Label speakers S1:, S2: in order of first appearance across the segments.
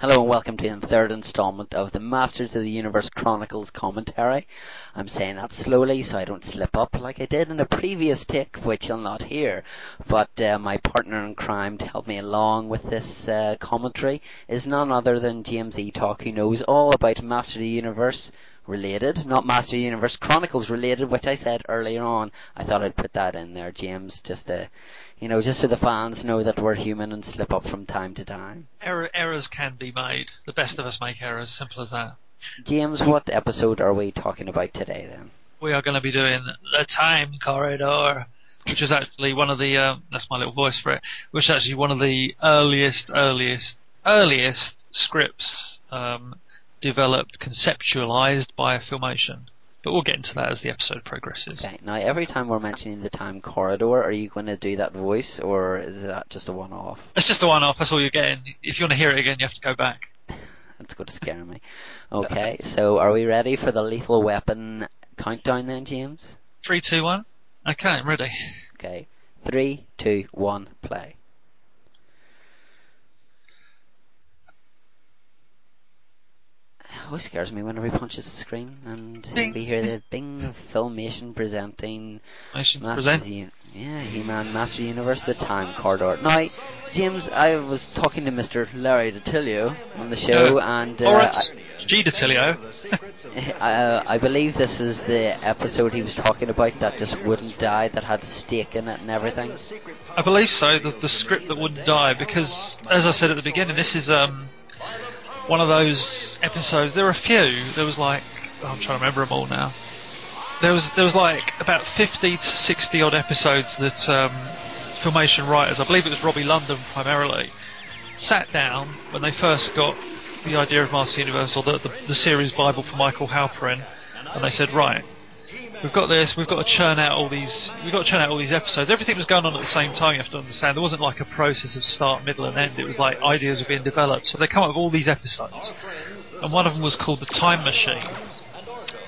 S1: Hello and welcome to the third installment of the Masters of the Universe Chronicles commentary. I'm saying that slowly so I don't slip up like I did in a previous take, which you'll not hear. But uh, my partner in crime to help me along with this uh, commentary is none other than James E. Talk, who knows all about Master of the Universe related, not Master Universe Chronicles related, which I said earlier on. I thought I'd put that in there, James, just to you know, just so the fans know that we're human and slip up from time to time.
S2: Error, errors can be made. The best of us make errors. Simple as that.
S1: James, what episode are we talking about today then?
S2: We are going to be doing the Time Corridor, which is actually one of the. Uh, that's my little voice for it. Which is actually one of the earliest, earliest, earliest scripts um, developed, conceptualized by Filmation. But we'll get into that as the episode progresses.
S1: Okay. Now, every time we're mentioning the time corridor, are you going to do that voice, or is that just a one-off?
S2: It's just a one-off. That's all you're getting. If you want to hear it again, you have to go back.
S1: That's going to scare me. Okay. So, are we ready for the Lethal Weapon countdown then, James?
S2: Three, two, one. Okay, I'm ready.
S1: Okay. Three, two, one, play. Always scares me whenever he punches the screen and
S2: Ding.
S1: we hear the Bing Filmation presenting Master
S2: present.
S1: yeah, He-Man Master Universe The Time Corridor. Now, James, I was talking to Mr. Larry DiTillio on the show and uh,
S2: Lawrence G.
S1: I, uh, I believe this is the episode he was talking about that just wouldn't die, that had a stake in it and everything.
S2: I believe so. The, the script that wouldn't die, because as I said at the beginning, this is um, one of those episodes. There were a few. There was like oh, I'm trying to remember them all now. There was there was like about 50 to 60 odd episodes that um, Filmation writers, I believe it was Robby London primarily, sat down when they first got the idea of Master Universe or the, the, the series Bible for Michael Halperin, and they said, right, we've got this, we've got to churn out all these, we've got to churn out all these episodes. Everything was going on at the same time. You have to understand. There wasn't like a process of start, middle, and end. It was like ideas were being developed. So they come up with all these episodes, and one of them was called the Time Machine,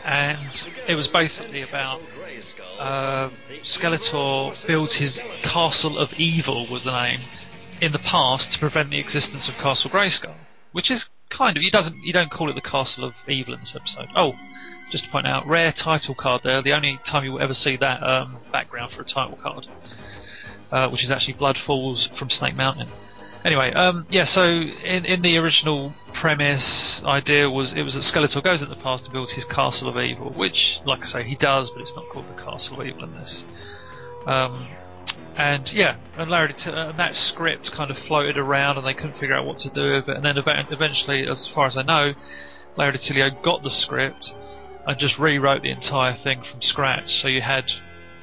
S2: and it was basically about uh, Skeletor builds his Castle of Evil was the name in the past to prevent the existence of Castle Grayskull, which is kind of doesn't you don't call it the Castle of Evil in this episode. Oh, just to point out, rare title card there. The only time you will ever see that um, background for a title card, uh, which is actually Blood Falls from Snake Mountain. Anyway, um, yeah. So in in the original premise, idea was it was that Skeletor goes in the past and builds his Castle of Evil, which, like I say, he does, but it's not called the Castle of Evil in this. Um, and yeah, and Larry, T- and that script kind of floated around, and they couldn't figure out what to do with it. And then ev- eventually, as far as I know, Larry DiTillio got the script and just rewrote the entire thing from scratch. So you had,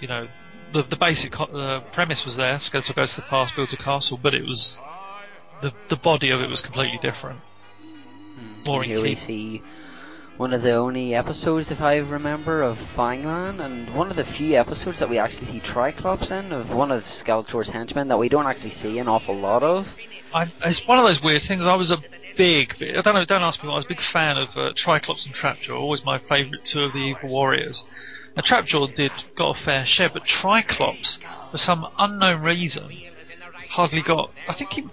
S2: you know, the the basic co- the premise was there. Skeletor goes to the past, builds a castle, but it was the the body of it was completely different.
S1: Hmm.
S2: More
S1: here we see one of the only episodes, if I remember, of Fangman, and one of the few episodes that we actually see Triclops in, of one of Skeletor's henchmen that we don't actually see an awful lot of.
S2: I, it's one of those weird things. I was a big, I don't know, don't ask me. why, I was a big fan of uh, Triclops and Trapjaw. Always my favourite two of the Evil Warriors. Now Trapjaw did got a fair share, but Triclops, for some unknown reason, hardly got. I think he.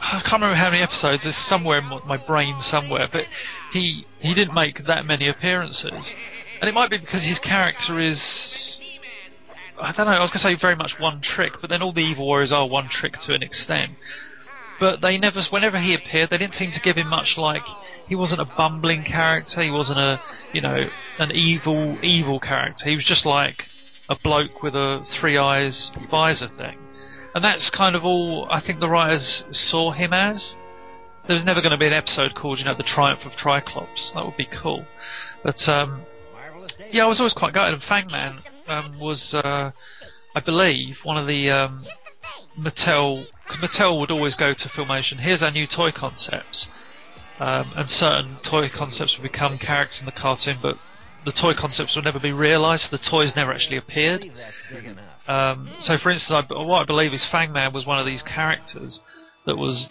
S2: I can't remember how many episodes. It's somewhere in my brain somewhere, but he he didn't make that many appearances, and it might be because his character is. I don't know. I was going to say very much one trick, but then all the evil warriors are one trick to an extent but they never, whenever he appeared, they didn't seem to give him much. Like he wasn't a bumbling character. He wasn't a, you know, an evil, evil character. He was just like a bloke with a three eyes visor thing, and that's kind of all I think the writers saw him as. There's never going to be an episode called, you know, the Triumph of Triclops. That would be cool, but um, yeah, I was always quite gutted. And Fangman um, was, uh, I believe, one of the um, Mattel, because Mattel would always go to Filmation. Here's our new toy concepts, um, and certain toy concepts would become characters in the cartoon, but the toy concepts would never be realised. The toys never actually appeared. Um, so, for instance, I, what I believe is Fangman was one of these characters that was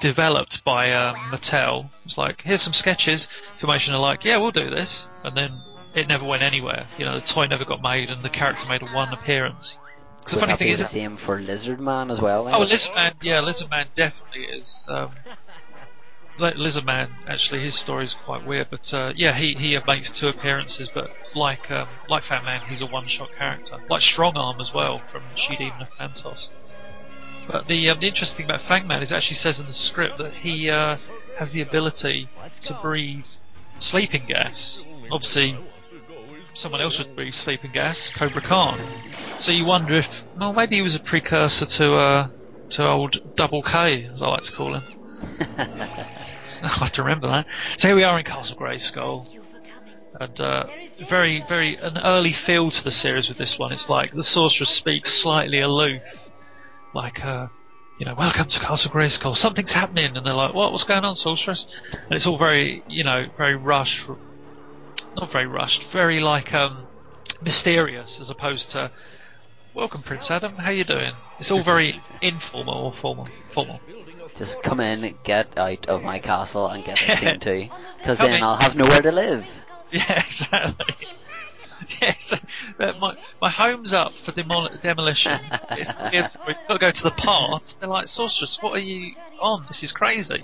S2: developed by um, Mattel. It's like, here's some sketches. Filmation are like, yeah, we'll do this, and then it never went anywhere. You know, the toy never got made, and the character made one appearance. 'Cause the funny thing
S1: be
S2: is,
S1: the same for Lizard Man as well? then?
S2: Oh, Lizardman, yeah, Lizardman definitely is. Um, Lizard Man, actually, his story is quite weird, but uh, yeah, he he makes two appearances, but like um, like Fat Man, he's a one-shot character, like Strong Arm as well from She Demon of Phantos. But the, um, the interesting thing about Fangman is it actually says in the script that he uh, has the ability to breathe sleeping gas. Obviously, someone else would breathe sleeping gas, Cobra Khan. So you wonder if, well, maybe he was a precursor to uh, to old Double K, as I like to call him. I have to remember that. So here we are in Castle Grayskull, and uh, very, very an early feel to the series with this one. It's like the sorceress speaks slightly aloof, like, uh, you know, welcome to Castle Grayskull. Something's happening, and they're like, what? What's going on, sorceress? And it's all very, you know, very rushed. Not very rushed. Very like um, mysterious, as opposed to Welcome, Prince Adam. How you doing? It's all very informal or formal. Formal.
S1: Just come in, get out of my castle, and get the scene too, because then in. I'll have nowhere to live.
S2: Yeah, exactly. Yes, my my home's up for demol- demolition. It's, it's, we've got to go to the past. They're like, sorceress, what are you on? This is crazy.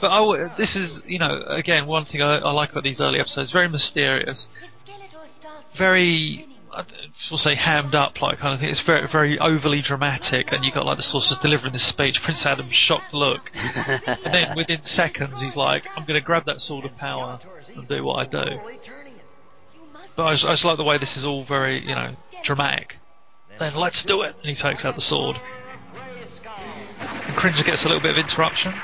S2: But I, this is, you know, again, one thing I, I like about these early episodes, very mysterious, very we'll say hammed up like kind of thing. It's very very overly dramatic, and you got like the sorceress delivering this speech. Prince Adam's shocked look, and then within seconds he's like, "I'm going to grab that sword of power and do what I do." But I just, I just like the way this is all very you know dramatic. Then let's do it, and he takes out the sword. And Cringer gets a little bit of interruption.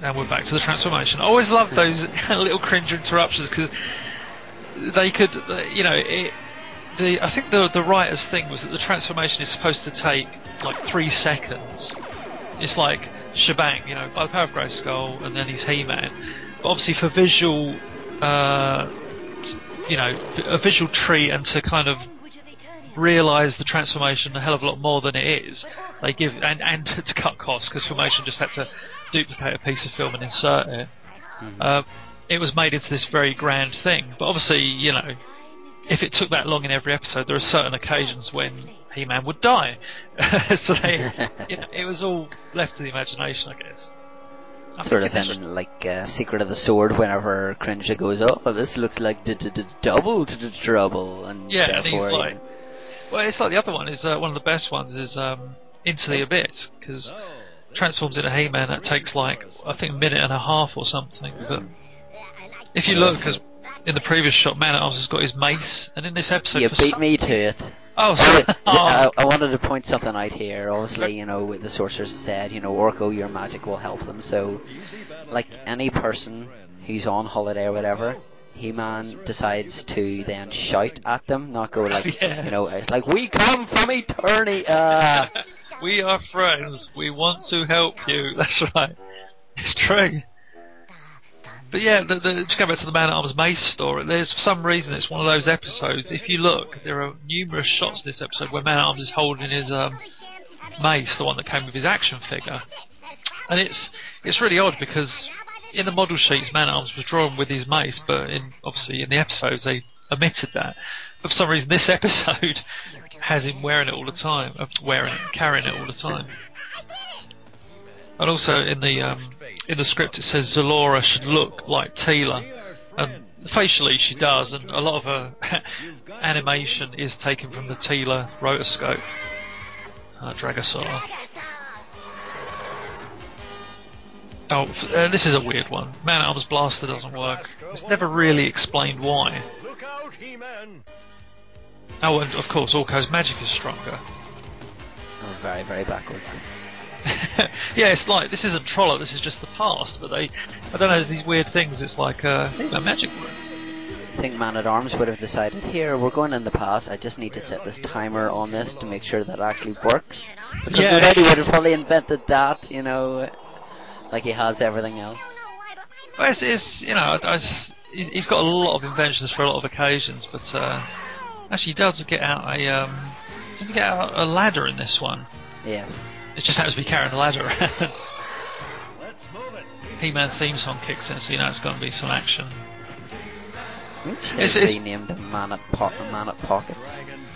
S2: And we're back to the transformation. I always love those little cringe interruptions because they could, you know, it, the I think the the writer's thing was that the transformation is supposed to take like three seconds. It's like shebang, you know, by the power of Grayskull, and then he's He-Man. But obviously for visual, uh, you know, a visual treat and to kind of realise the transformation a hell of a lot more than it is. They give and and to cut costs because Filmation just had to duplicate a piece of film and insert it. Mm-hmm. Uh, it was made into this very grand thing. But obviously, you know, if it took that long in every episode, there are certain occasions when He-Man would die. so they, you know, it was all left to the imagination, I guess.
S1: I sort of in like uh, Secret of the Sword, whenever Cringer goes, "Oh, this looks like d- d- d- double to the trouble," and
S2: yeah, and he's like, well, it's like the other one is uh, one of the best ones is um, Into the Abyss because transforms into He-Man. That takes like I think a minute and a half or something. But if you look, because in the previous shot, Man at Arms has got his mace, and in this episode,
S1: you beat me to it.
S2: Oh, sorry.
S1: oh. I, I, wanted to point something out here. Obviously, you know, the sorceress said, you know, Orko, your magic will help them. So, like any person who's on holiday or whatever, He-Man decides to then shout at them, not go like, yeah. you know, it's like, we come from eternity. Uh,
S2: we are friends. We want to help you. That's right. It's true. But yeah, the, the, just go back to the Man at Arms Mace story. There's for some reason it's one of those episodes. If you look, there are numerous shots in this episode where Man at Arms is holding his um, mace, the one that came with his action figure, and it's it's really odd because in the model sheets, Man Arms was drawn with his mace, but in obviously in the episodes they omitted that. But for some reason, this episode has him wearing it all the time, uh, wearing it, carrying it all the time. And also in the um, in the script it says Zalora should look like Teela, and facially she does, and a lot of her animation is taken from the Teela rotoscope. Uh, Dragosaur. Oh, uh, this is a weird one. Man at Arms Blaster doesn't work. It's never really explained why. Oh, and of course, Orko's magic is stronger.
S1: Oh, very, very backwards.
S2: yeah, it's like this isn't Trolla. This is just the past. But they, I don't know, there's these weird things. It's like, uh, magic works.
S1: I think Man at Arms would have decided here we're going in the past. I just need to set this timer on this to make sure that actually works. Because yeah. Reddy would have probably invented that, you know, like he has everything else.
S2: Well, it's, it's you know, I, I, he's got a lot of inventions for a lot of occasions, but uh, actually he does get out a um, doesn't he get out a ladder in this one?
S1: Yes.
S2: It just happens to be carrying a ladder around. He-Man theme song kicks in, so you know it's going to be some action.
S1: It's, it's renamed Man at, po- Man at Pockets.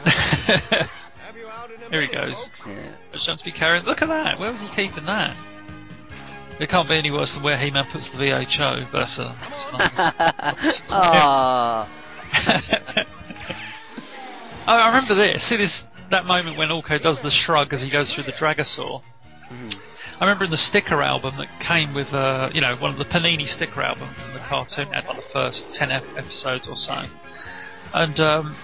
S2: Here he goes.
S1: Yeah.
S2: It's to be carrying. Look at that. Where was he keeping that? It can't be any worse than where He-Man puts the VHO. But that's a. That's a
S1: Aww.
S2: I I remember this. See this that moment when Orko does the shrug as he goes through the Dragosaur.
S1: Mhm.
S2: I remember in the sticker album that came with, uh, you know, one of the Panini sticker albums from the cartoon had like the first ten ep- episodes or so, and um,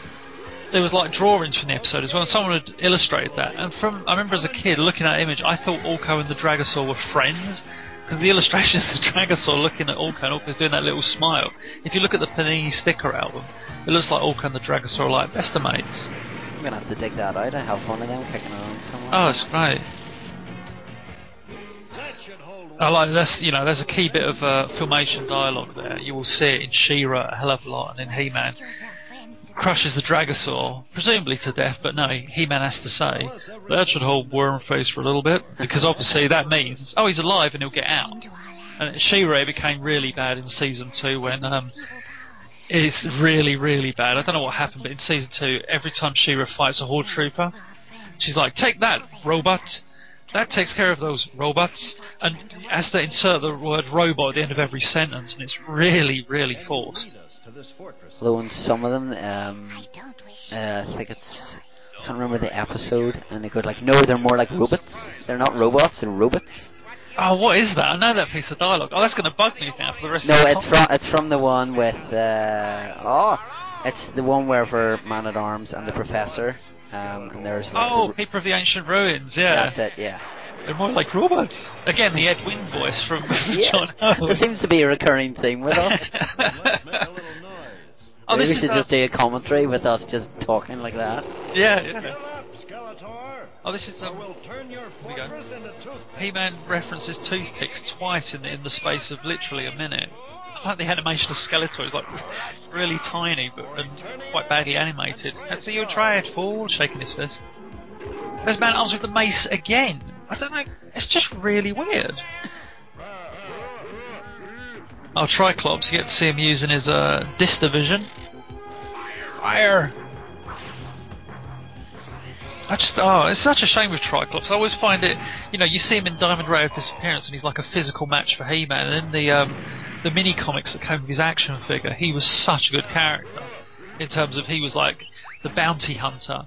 S2: there was like drawings from the episode as well. And someone had illustrated that, and from I remember as a kid looking at that image, I thought Orko and the Dragosaur were friends. Because the illustration is the Dragosaur looking at Orko and Orko's doing that little smile. If you look at the Panini sticker album, it looks like Orko and the Dragosaur are like best of mates.
S1: I'm gonna have to dig that out. I have one of them kicking around somewhere.
S2: Oh, it's great. I like that's you know there's a key bit of uh, filmation dialogue there. You will see it in She-Ra a hell of a lot, and in He-Man crushes the Dragosaur, presumably to death. But no, He-Man has to say that should hold worm face for a little bit because obviously that means oh he's alive and he'll get out. And She-Ra became really bad in season two when um, it's really really bad. I don't know what happened, but in season two, every time She-Ra fights a Horde Trooper, she's like, "Take that, robot." That takes care of those robots, and has to insert the word robot at the end of every sentence, and it's really, really forced.
S1: Although in some of them, um, uh, I think it's I can't remember the episode, and they go like, no, they're more like robots. They're not robots, they're robots.
S2: Oh, what is that? I know that piece of dialogue. Oh, that's going to bug me now for the rest
S1: No,
S2: of the
S1: it's from it's from the one with uh, oh, it's the one where for Man at Arms and the Professor, um, and there's like
S2: Oh,
S1: the,
S2: Keeper of the Ancient Ruins, yeah.
S1: that's it, yeah.
S2: They're more like robots. Again, the Ed Wynn voice from
S1: Yes,
S2: John
S1: there seems to be a recurring theme with us.
S2: oh,
S1: Maybe
S2: this
S1: we should just do a commentary with us just talking like that.
S2: yeah, yeah.
S3: up, Skeletor,
S2: Oh, this is
S3: or
S2: um,
S3: we'll turn your
S2: we go.
S3: fortress into toothpicks.
S2: He-Man references toothpicks twice in the, in the space of literally a minute. I like the animation of Skeletor. It's like really tiny, but and quite badly animated. That's you try it, fool! Shaking his fist. There's Man at Arms with the mace again. I don't know. It's just really weird. Oh, Triclops. You get to see him using his uh, Distavision. Fire! I just oh, it's such a shame with Triclops. I always find it, you know, you see him in Diamond Ray of Disappearance, and he's like a physical match for He-Man. And in the um, the mini comics that came with his action figure, he was such a good character in terms of he was like the bounty hunter,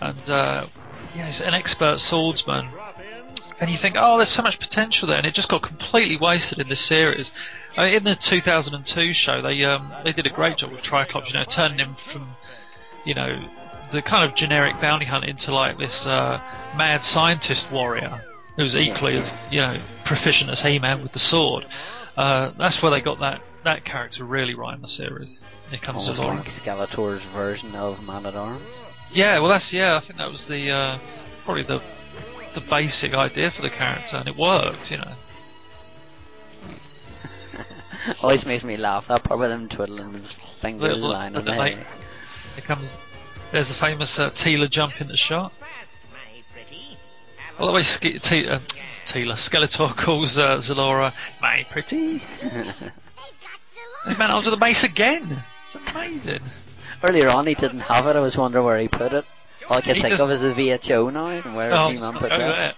S2: and uh, yeah, he's an expert swordsman. And you think, oh, there's so much potential there, and it just got completely wasted in this series. Uh, in the 2002 show, they um, they did a great job with Triclops, you know, turning him from, you know, the kind of generic bounty hunter into like this uh, mad scientist warrior who's equally as you know proficient as He-Man with the sword. Uh, that's where they got that that character really right in the series. Here comes
S1: Almost like Skeletor's version of Man at Arms.
S2: Yeah, well, that's yeah. I think that was the uh, probably the the basic idea for the character, and it worked. You know.
S1: Always makes me laugh. That part with him twiddling his fingers,
S2: Little-
S1: the
S2: little
S1: hay.
S2: Here comes. There's the famous uh, Teela jump in the shot. Well, the way Ske- uh, Teela Skeletor calls uh, Zalora my pretty. This man onto the base again. It's amazing.
S1: Earlier on, he didn't have it. I was wondering where he put it. All I can
S2: He
S1: think
S2: just-
S1: of is the VHO now, and where
S2: Oh,
S1: he put
S2: over
S1: that.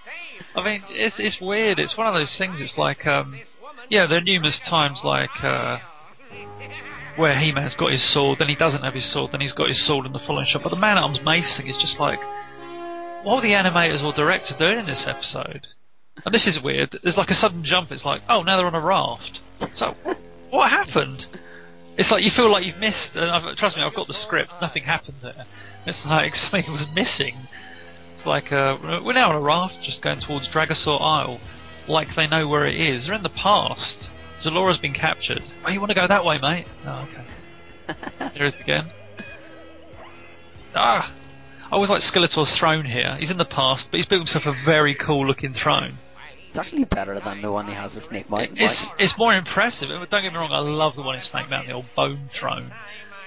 S2: I mean, it's it's weird. It's one of those things. It's like, um, yeah, there are numerous times like uh, where He-Man's got his sword, then he doesn't have his sword, then he's got his sword in the following shot. But the Man at Arms mace thing is just like, what were the animators or director doing in this episode? And this is weird. There's like a sudden jump. It's like, oh, now they're on a raft. So, what happened? It's like you feel like you've missed. Trust me, I've got the script. Nothing happened there. It's like something was missing. It's like uh, we're now on a raft, just going towards Dragosaur Isle, like they know where it is. They're in the past. Zalora's been captured. Oh, you want to go that way, mate? Oh, okay. There it is again. Ah, I always like Skeletor's throne here. He's in the past, but he's built himself a very cool-looking throne.
S1: It's actually better than the one he has at Snake Mountain.
S2: It's
S1: like.
S2: it's more impressive. Don't get me wrong, I love the one in Snake Mountain, the old bone throne.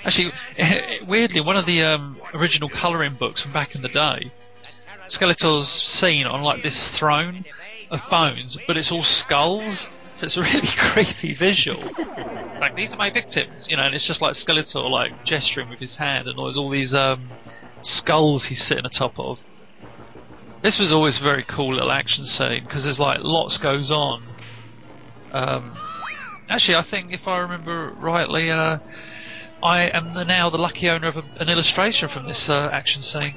S2: Actually, weirdly, one of the um, original colouring books from back in the day, Skeletor's seen on like this throne of bones, but it's all skulls. So it's a really creepy visual. like these are my victims, you know, and it's just like Skeletor like gesturing with his hand, and there's all these um, skulls he's sitting atop of. This was always a very cool little action scene because there's like lots goes on. Um, actually, I think if I remember rightly, uh, I am the, now the lucky owner of a, an illustration from this uh, action scene,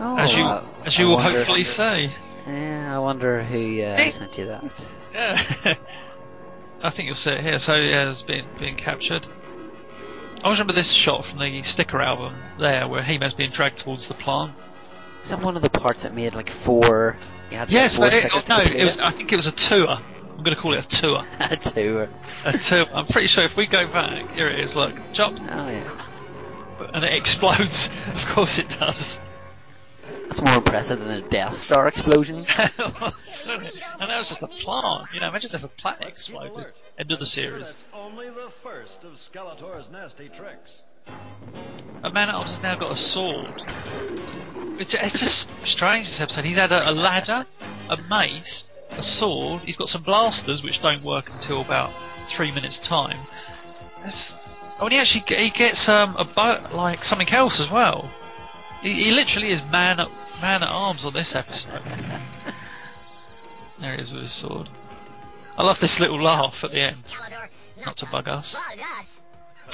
S1: Oh,
S2: as you
S1: uh,
S2: as you
S1: I
S2: will
S1: wonder-
S2: hopefully say.
S1: Yeah, I wonder who uh,
S2: Hey.
S1: sent you that.
S2: Yeah. I think you'll see it here. So yeah, it's been being captured. I always remember this shot from the sticker album there, where He-Man's being dragged towards the plant.
S1: Is that one of the parts that made like four? You had
S2: Yes,
S1: like, four
S2: it, oh, no, it was. I think it was a tour. I'm going to call it a tour.
S1: a tour.
S2: A tour. I'm pretty sure if we go back, here it is. Look, chop,
S1: Oh yeah,
S2: and it explodes. Of course it does.
S1: that's more impressive than the Death Star explosion.
S2: and that was just a plant. You know, imagine if a planet exploded. End of the series.
S3: That's only the first of Skeletor's nasty tricks.
S2: A man at arms has now got a sword. It's, it's just strange this episode. He's had a, a ladder, a mace, a sword. He's got some blasters which don't work until about three minutes time. It's, oh, and he actually he gets um, a boat like something else as well. He, he literally is man at man at arms on this episode. There he is with his sword. I love this little laugh at the end. Not to bug us.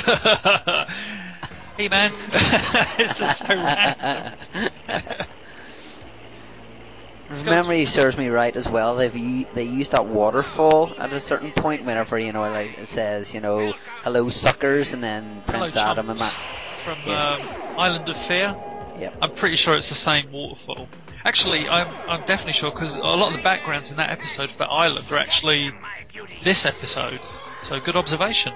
S2: hey man, it's just so random.
S1: Memory serves me right as well. They've they use that waterfall at a certain point whenever you know like it says you know hello suckers and then
S2: Hello,
S1: Prince Adam and
S2: chumps.
S1: Ma-
S2: from
S1: Yeah.
S2: um, Island of Fear.
S1: Yep.
S2: I'm pretty sure it's the same waterfall. Actually, I'm I'm definitely sure because a lot of the backgrounds in that episode for that island are actually this episode. So good observation.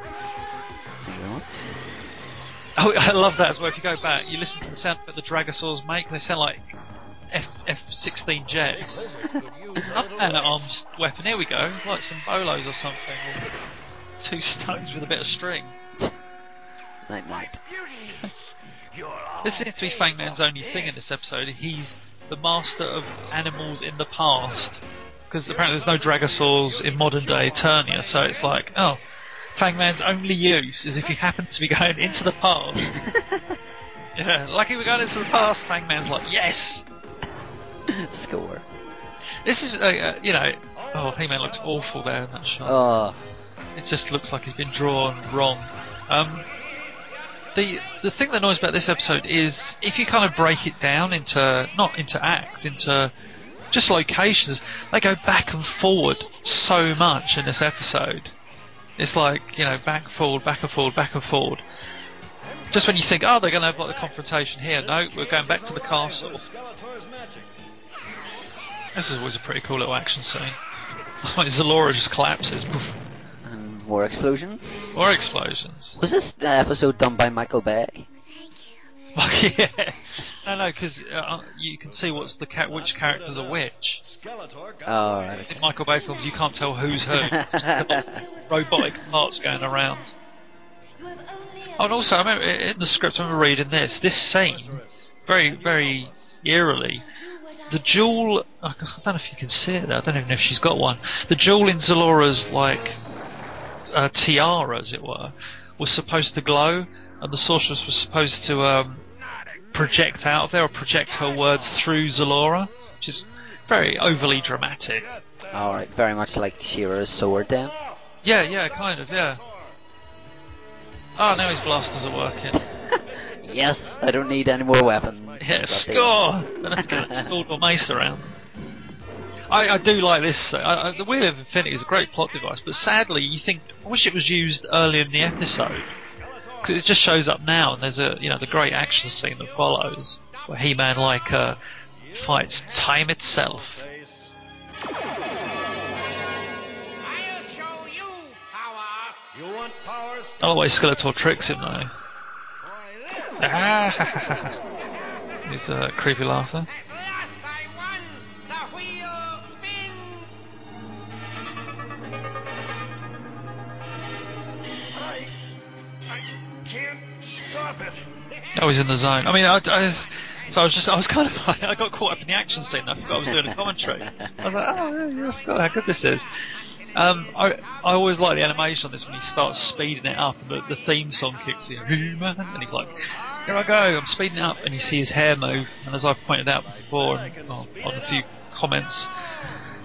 S2: Oh, I love that as well. If you go back, you listen to the sound that the Dragosaurs make. They sound like F F16 jets. Another man at arms weapon. Here we go, like some bolos or something. Or two stones with a bit of string.
S1: Night night.
S2: This seems to be Fangman's only thing in this episode. He's the master of animals in the past. Because apparently there's no Dragosaurs in modern day Eternia, so it's like, oh, Fangman's only use is if he happens to be going into the past. yeah, lucky we're going into the past, Fangman's like, yes!
S1: Score.
S2: This is, uh, uh, you know, oh, He-Man looks awful there in that shot.
S1: Oh,
S2: It just looks like he's been drawn wrong. Um, the the thing that annoys about this episode is if you kind of break it down into not into acts, into just locations, they go back and forward so much in this episode. It's like you know back forward, back and forward, back and forward. Just when you think, oh, they're going to have like the confrontation here. No, we're going back to the castle. This is always a pretty cool little action scene. Like Zalora just collapses.
S1: And more explosions.
S2: More explosions.
S1: Was this episode done by Michael Bay?
S2: yeah. No, no, because uh, you can see what's the cat, which characters are which.
S1: Oh, right.
S2: In Michael Bay films, you can't tell who's who. Robotic parts going around. Oh, and also, I remember in the script, I remember reading this. This scene, very, very eerily, the jewel. I don't know if you can see it. There. I don't even know if she's got one. The jewel in Zalora's like uh, tiara, as it were, was supposed to glow, and the sorceress was supposed to um, project out there or project her words through Zalora, which is very overly dramatic.
S1: All right, very much like She-Ra's sword then.
S2: Yeah, yeah, kind of, yeah. Oh, now his blasters are working.
S1: Yes, I don't need any more weapons.
S2: Yeah,
S1: Got
S2: score! Have to get a sword or mace around. I, I do like this. Uh, I, I, the Wheel of Infinity is a great plot device, but sadly, you think I wish it was used earlier in the episode because it just shows up now, and there's a you know the great action scene that follows where He-Man like uh, fights time itself.
S3: Face.
S4: I'll show you power.
S3: You want power?
S2: I like the way Skeletor tricks him though. Ah, His uh, creepy laughter.
S4: At
S2: was in the zone. I mean, I, I was, so I was just, I was kind of, I got caught up in the action scene. I forgot I was doing a commentary. I was like, oh yeah, I forgot how good this is. Um, I I always like the animation on this when he starts speeding it up and the, the theme song kicks in, and he's like, "Here I go, I'm speeding up," and you see his hair move. And as I've pointed out before and, on a few comments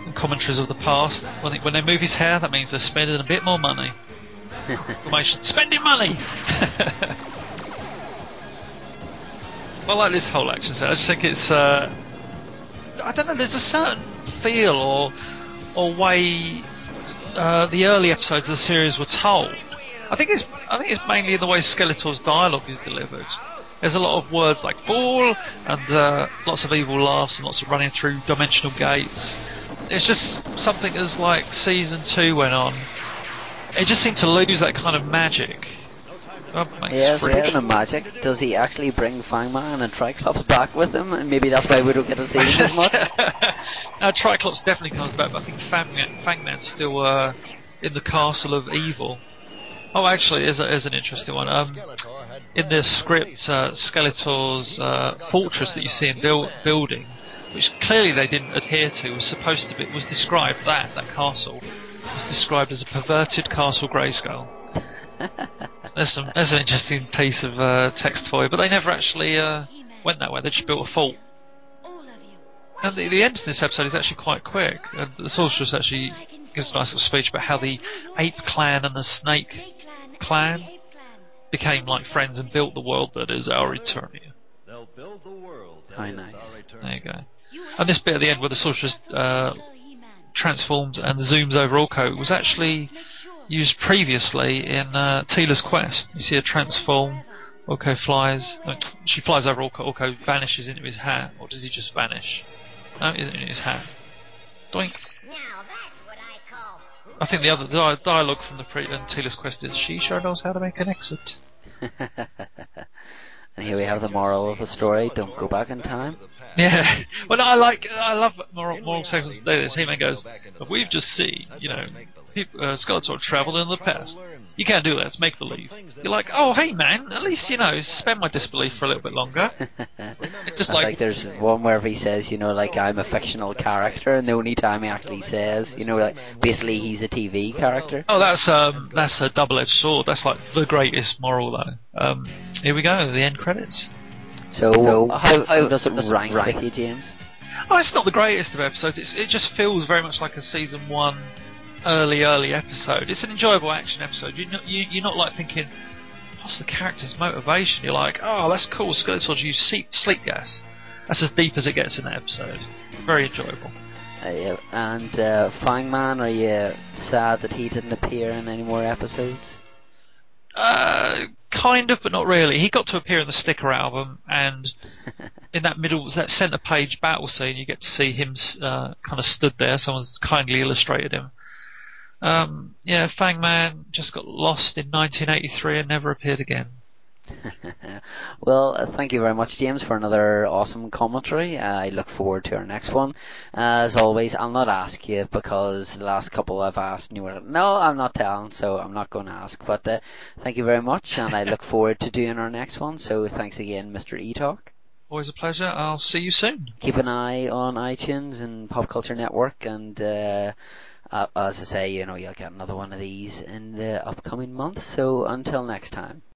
S2: and commentaries of the past, when they, when they move his hair, that means they're spending a bit more money. Spending money. I like this whole action set. I just think it's. Uh, I don't know. There's a certain feel or or way uh, the early episodes of the series were told. I think it's I think it's mainly in the way Skeletor's dialogue is delivered. There's a lot of words like fool and uh, lots of evil laughs and lots of running through dimensional gates. It's just something as like season two went on. It just seemed to lose that kind of magic. Oh, my
S1: Yeah,
S2: fridge.
S1: speaking of magic, does he actually bring Fangman and Triclops back with him? And maybe that's why we don't get to see him as much.
S2: now, Triclops definitely comes back, but I think Fangman, Fangman's still uh, in the castle of evil. Oh, actually, is is an interesting one. Um, in the script, uh, Skeletor's uh, fortress that you see him build, building, which clearly they didn't adhere to, was supposed to be was described that that castle was described as a perverted castle Grayskull. There's some there's an interesting piece of uh, text for you, but they never actually uh, went that way. They just built a fort.
S5: All of you.
S2: And the, the end of this episode is actually quite quick. And the sorceress actually gives a nice little speech about how the ape clan and the snake Clan? became like friends and built the world that is our Eternia.
S3: They'll build the world. that
S1: How
S3: is
S1: nice.
S3: our Eternia.
S2: There you go. And this bit at the end where the sorceress uh, transforms and zooms over Orko was actually used previously in uh, Teela's quest. You see her transform. Orko flies. no, she flies over Orko. Orko vanishes into his hat, or does he just vanish? No, in in his hat. Doink.
S5: Now that's what I
S2: think the other di- dialogue from the pre- and Teela's quest is she sure knows how to make an exit.
S1: and here we have the moral of the story: don't go back in time.
S2: Yeah. Well, no, I like, I love moral, moral segments this. He-Man goes, but we've just seen, you know, uh, Skeletor traveled in the past. You can't do that. It's make believe. You're like, oh, hey man, at least you know, suspend my disbelief for a little bit longer. It's just
S1: I
S2: like,
S1: like there's one where he says, you know, like I'm a fictional character, and the only time he actually says, you know, like basically he's a TV character.
S2: oh, that's um, that's a double-edged sword. That's like the greatest moral though. Um, here we go, the end credits.
S1: So, how, how does it rank with you, James?
S2: Oh, it's not the greatest of episodes. It's, it just feels very much like a season one, early, early episode. It's an enjoyable action episode. You're not, you, you're not like thinking, what's the character's motivation? You're like, oh, that's cool. Skeletor used sleep, sleep gas. That's as deep as it gets in that episode. Very enjoyable.
S1: Uh, and uh, Fangman, are you sad that he didn't appear in any more episodes?
S2: Uh, kind of, but not really. He got to appear in the sticker album, and in that middle, that centre page battle scene, you get to see him uh, kind of stood there. Someone's kindly illustrated him. Um, yeah, Fangman just got lost in 1983 and never appeared again.
S1: well, uh, thank you very much, James, for another awesome commentary. Uh, I look forward to our next one. as always, I'll not ask you because the last couple I've asked, and you were no, I'm not telling, so I'm not going to ask. But uh, thank you very much, and I look forward to doing our next one. So thanks again, Mr. E Talk.
S2: Always a pleasure. I'll see you soon.
S1: Keep an eye on iTunes and Pop Culture Network, and uh, uh, as I say, you know, you'll get another one of these in the upcoming months. So until next time.